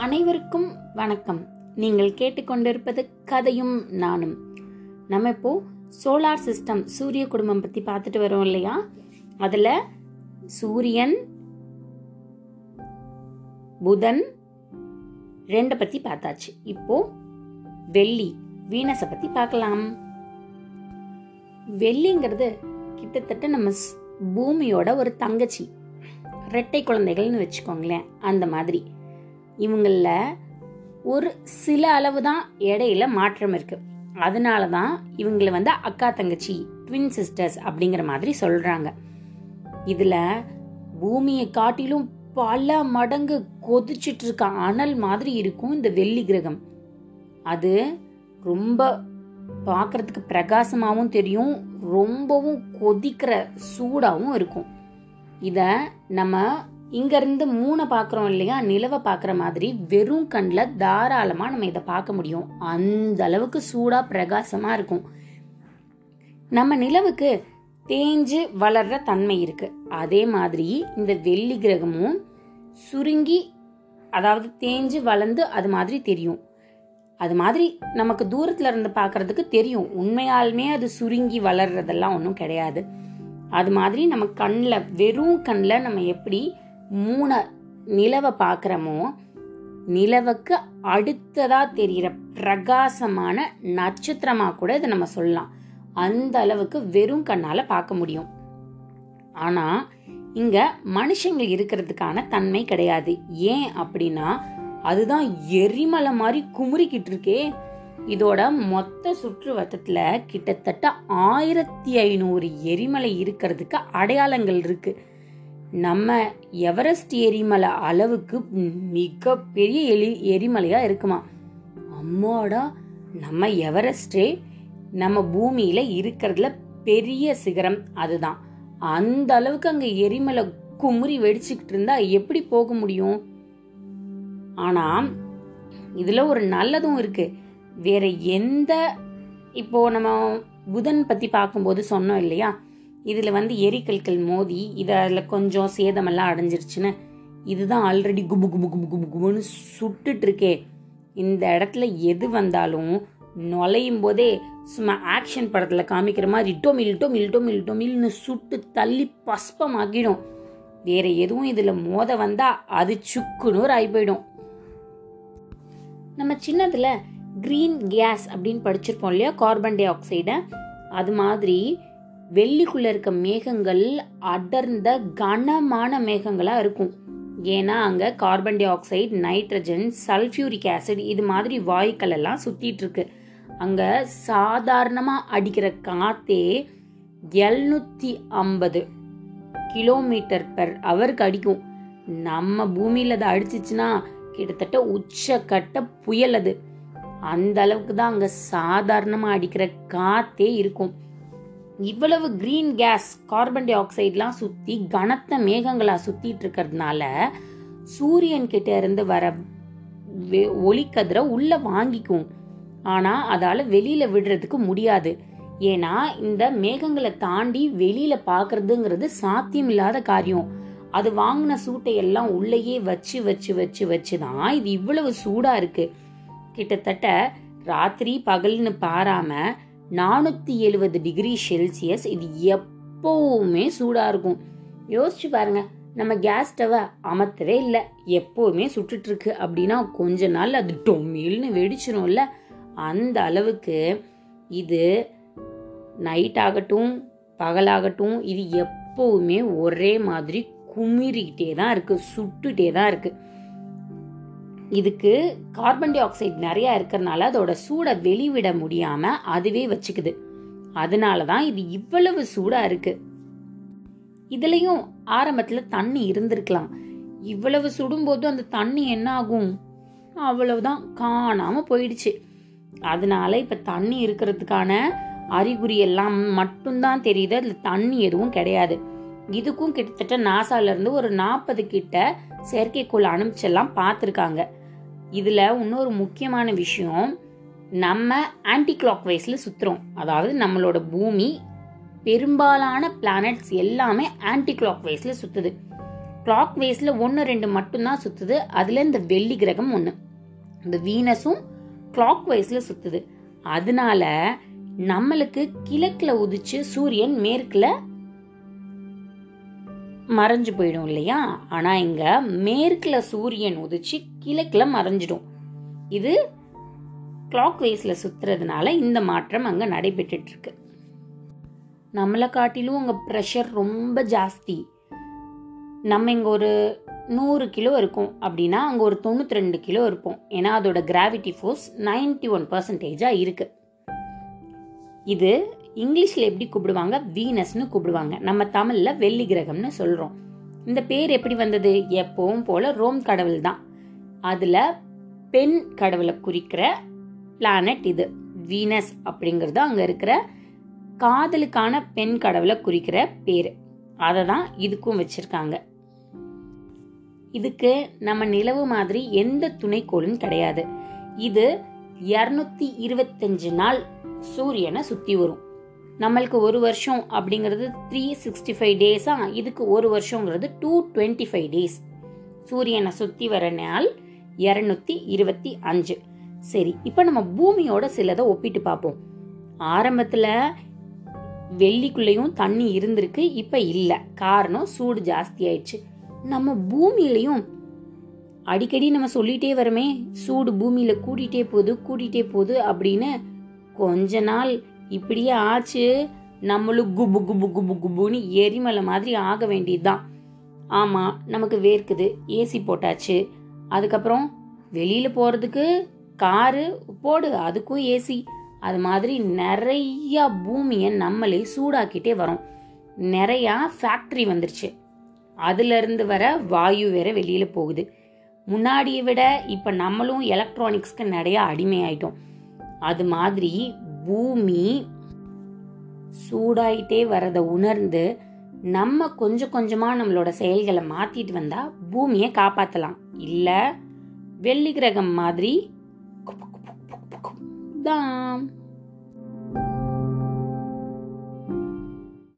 அனைவருக்கும் வணக்கம். நீங்கள் கேட்டுக்கொண்டிருப்பது கதையும் நானும். நம்ம இப்போ சோலார் சிஸ்டம் சூரிய குடும்பம் பத்தி பார்த்துட்டு வரோம் இல்லையா? அதுல சூரியன் புதன் ரெண்டை பத்தி பார்த்தாச்சு. இப்போ வெள்ளி வீனஸை பத்தி பார்க்கலாம். வெள்ளிங்கிறது கிட்டத்தட்ட நம்ம ஸ்- பூமியோட ஒரு தங்கச்சி. ரெட்டை குழந்தைகள்னு வச்சுக்கோங்களேன் அந்த மாதிரி. இவங்களில் ஒரு சில அளவு தான் இடையில மாற்றம் இருக்கு. அதனால தான் இவங்களை வந்து அக்கா தங்கச்சி ட்வின் சிஸ்டர்ஸ் அப்படிங்கிற மாதிரி சொல்றாங்க. இதுல பூமியை காட்டிலும் பல மடங்கு கொதிச்சிட்டு இருக்க அனல் மாதிரி இருக்கும் இந்த வெள்ளி கிரகம். அது ரொம்ப பார்க்கறதுக்கு பிரகாசமாகவும் தெரியும் ரொம்பவும் கொதிக்கிற சூடாகவும் இருக்கும். இதை நம்ம இங்க இருந்து மூணை பார்க்குறோம் இல்லையா? நிலவை பார்க்குற மாதிரி வெறும் கண்ணில் தாராளமா நம்ம இதை பார்க்க முடியும். அந்த அளவுக்கு சூடா பிரகாசமா இருக்கும். நம்ம நிலவுக்கு தேஞ்சு வளர்ற தன்மை இருக்கு. அதே மாதிரி இந்த வெள்ளி கிரகமும் சுருங்கி அதாவது தேஞ்சு வளர்ந்து அது மாதிரி தெரியும். அது மாதிரி நமக்கு தூரத்துல இருந்து பார்க்கறதுக்கு தெரியும். உண்மையாலுமே அது சுருங்கி வளர்றதெல்லாம் ஒன்றும் கிடையாது. அது மாதிரி நம்ம கண்ணில் வெறும் கண்ணில் நம்ம எப்படி மூணு நிலவை பார்க்குறோமோ நிலவுக்கு அடுத்ததாக தெரிகிற பிரகாசமான நட்சத்திரமாக கூட இதை நம்ம சொல்லலாம். அந்த அளவுக்கு வெறும் கண்ணால் பார்க்க முடியும். ஆனால் இங்கே மனுஷங்க இருக்கிறதுக்கான தன்மை கிடையாது. ஏன் அப்படின்னா அதுதான் எரிமலை மாதிரி குமுறிக்கிட்டு இருக்கே. இதோட மொத்த சுற்றுவட்டத்தில் கிட்டத்தட்ட ஆயிரத்தி ஐநூறு எரிமலை இருக்கிறதுக்கு அடையாளங்கள் இருக்குது நம்ம எவரெஸ்ட் எரிமலை அளவுக்கு மிக பெரிய எலி எரிமலையா இருக்குமா? அம்மாடா நம்ம எவரெஸ்டே நம்ம பூமியில இருக்கிறதுல பெரிய சிகரம் அதுதான். அந்த அளவுக்கு அங்க எரிமலை குமுறி வெடிச்சுக்கிட்டு இருந்தா எப்படி போக முடியும்? ஆனா இதுல ஒரு நல்லதும் இருக்கு. வேற எந்த இப்போ நம்ம புதன் பத்தி பார்க்கும்போது சொன்னோம் இல்லையா? இதில் வந்து எரிக்கல்கள் மோதி இதை அதில் கொஞ்சம் சேதமெல்லாம் அடைஞ்சிருச்சுன்னு இதுதான் ஆல்ரெடி குபு குபு குபு குபு குபுன்னு சுட்டுட்டு இருக்கே இந்த இடத்துல எது வந்தாலும் நுழையும் போதே சும்மா ஆக்ஷன் படத்தில் காமிக்கிற மாதிரி டொமில் டொமில் மில்ட்டோ டொமில்னு சுட்டு தள்ளி பஸ்பமாக்கிடும் வேற எதுவும் இதில் மோத வந்தா அது சுக்குனூர் ஆகி போயிடும். நம்ம சின்னத்தில் க்ரீன் கேஸ் அப்படின்னு படிச்சிருப்போம் இல்லையா? கார்பன் டை ஆக்சைடை அது மாதிரி வெள்ளிக்குள்ள இருக்க மேகங்கள் அடர்ந்த கனமான மேகங்களா இருக்கும். ஏன்னா அங்க carbon dioxide nitrogen sulphuric acid இது மாதிரி வாயுக்கள் எல்லாம் சுத்திட்டு இருக்கு. அங்க சாதாரணமா அடிக்கிற காத்தே எழுநூத்தி ஐம்பது கிலோமீட்டர் பெர் அவருக்கு அடிக்கும். நம்ம பூமியில அதை அடிச்சிச்சுன்னா கிட்டத்தட்ட உச்சக்கட்ட புயல் அது. அந்த அளவுக்கு தான் அங்க சாதாரணமா அடிக்கிற காத்தே இருக்கும். இவ்வளவு கிரீன் கேஸ் கார்பன் டை ஆக்சைட்லாம் சுற்றி கனத்த மேகங்களா சுத்திட்டு இருக்கிறதுனால சூரியன் கிட்ட இருந்து வர வெ- ஒளிக்கதிரை உள்ள வாங்கிக்கும். ஆனா அதால வெளியில விடுறதுக்கு முடியாது. ஏன்னா இந்த மேகங்களை தாண்டி வெளியில பாக்குறதுங்கிறது சாத்தியம் இல்லாத காரியம். அது வாங்கின சூட்டை எல்லாம் உள்ளேயே வச்சு வச்சு வச்சு வச்சு தான் இது இவ்வளவு சூடா இருக்கு. கிட்டத்தட்ட ராத்திரி பகல்னு பாராம நானூத்தி எழுபது டிகிரி செல்சியஸ். இது எப்பவுமே சூடா இருக்கும். யோசிச்சு பாருங்க நம்ம கேஸ் ஸ்டவை அமர்த்தவே இல்லை. எப்பவுமே சுட்டுட்டு இருக்கு அப்படின்னா கொஞ்ச நாள் அது டொம்மில்னு வெடிச்சிடும்ல அந்த அளவுக்கு இது நைட் ஆகட்டும் பகலாகட்டும் இது எப்பவுமே ஒரே மாதிரி குமிரிக்கிட்டே தான் இருக்கு சுட்டுட்டே தான் இருக்கு. இதுக்கு கார்பன் டை ஆக்சைடு நிறைய இருக்கிறனால அதோட சூடை வெளிவிட முடியாம அதுவே வச்சுக்குது. அதனால தான் இது இவ்வளவு சூடா இருக்கு. இதுலயும் ஆரம்பத்துல தண்ணி இருந்திருக்கலாம். இவ்வளவு சுடும்போது அந்த தண்ணி என்ன ஆகும் அவ்வளவுதான் காணாம போயிடுச்சு. அதனால இப்ப தண்ணி இருக்கிறதுக்கான அறிகுறி எல்லாம் மட்டும்தான் தெரியுது. அதுல தண்ணி எதுவும் கிடையாது. இதுக்கும் கிட்டத்தட்ட நாசால இருந்து ஒரு நாற்பது கிட்ட செயற்கைக்கோள் அனுப்பிச்செல்லாம் பார்த்துருக்காங்க. இதில் இன்னொரு முக்கியமான விஷயம் நம்ம ஆன்டி கிளாக் வைஸில் சுற்றுறோம் அதாவது நம்மளோட பூமி பெரும்பாலான பிளானட்ஸ் எல்லாமே ஆன்டி கிளாக் வைஸில் சுற்றுது கிளாக் வைஸில் ஒன்று ரெண்டு மட்டும்தான் சுற்றுது அதில் இந்த வெள்ளி கிரகம் ஒன்று இந்த வீனஸும் கிளாக் வைஸில் சுற்றுது அதனால நம்மளுக்கு கிழக்கில் உதிச்சு சூரியன் மேற்கில் மறைஞ்சு போயிடும் இல்லையா? ஆனா இங்க மேற்குல சூரியன் உதிச்சு கிழக்குல மறைஞ்சிடும். இது கிளாக் வைஸ்ல சுத்துறதுனால இந்த மாற்றம் அங்க நடைபெற்றுட்டு இருக்கு நம்மளை காட்டிலும் அங்க ப்ரெஷர் ரொம்ப ஜாஸ்தி. நம்ம இங்க ஒரு நூறு கிலோ இருக்கும் அப்படின்னா அங்கே ஒரு தொண்ணூற்றி ரெண்டு கிலோ இருப்போம். ஏன்னா அதோட கிராவிட்டி ஃபோர்ஸ் நைன்டி ஒன் பர்சன்டேஜாக இருக்கு. இது இங்கிலீஷில் எப்படி கூப்பிடுவாங்க? வீனஸ்னு கூப்பிடுவாங்க. நம்ம தமிழில் வெள்ளி கிரகம்னு சொல்கிறோம் இந்த பேர் எப்படி வந்தது? எப்பவும் போல ரோம் கடவுள் தான் அதில் பெண் கடவுளை குறிக்கிற பிளானட் இது. வீனஸ் அப்படிங்கிறது அங்கே இருக்கிற காதலுக்கான பெண் கடவுளை குறிக்கிற பேர். அதை தான் இதுக்கும் வச்சுருக்காங்க. இதுக்கு நம்ம நிலவு மாதிரி எந்த துணைக்கோளும் கிடையாது. இது இரநூத்தி இருபத்தஞ்சு நாள் சூரியனை சுத்தி வரும். நம்மளுக்கு ஒரு வருஷம் அப்படிங்கிறது த்ரீ சிக்ஸ்டி ஃபைவ் டேஸா இதுக்கு ஒரு வருஷங்கிறது டூ டுவெண்ட்டி ஃபைவ் டேஸ் சூரியனை சுற்றி வர நாள் இரநூத்தி இருபத்தி அஞ்சு. சரி இப்போ நம்ம பூமியோட சிலதை ஒப்பிட்டு பார்ப்போம். ஆரம்பத்தில் வெள்ளிக்குள்ளேயும் தண்ணி இருந்திருக்கு இப்போ இல்லை. காரணம் சூடு ஜாஸ்தி ஆயிடுச்சு. நம்ம பூமியிலையும் அடிக்கடி நம்ம சொல்லிட்டே வரமே சூடு பூமியில கூட்டிகிட்டே போகுது கூட்டிகிட்டே போகுது அப்படின்னு கொஞ்ச நாள் இப்படியே ஆச்சு நம்மளும் குபு குபு குபு குபுன்னு எரிமலை மாதிரி ஆக வேண்டியதுதான். ஆமா நமக்கு வேர்க்குது ஏசி போட்டாச்சு. அதுக்கப்புறம் வெளியில போறதுக்கு காரு போடு அதுக்கும் ஏசி. அது மாதிரி நிறைய பூமியை நம்மளே சூடாக்கிட்டே வரோம். நிறையா ஃபேக்ட்ரி வந்துருச்சு. அதுல இருந்து வர வாயு வேற வெளியில போகுது. முன்னாடியை விட இப்ப நம்மளும் எலக்ட்ரானிக்ஸ்க்கு நிறைய அடிமையாயிட்டோம். அது மாதிரி பூமி சூடாயிட்டே வரதை உணர்ந்து நம்ம கொஞ்சம் கொஞ்சமா நம்மளோட செயல்களை மாத்திட்டு வந்தா பூமியை காப்பாத்தலாம் இல்ல வெள்ளி கிரகம் மாதிரி தான்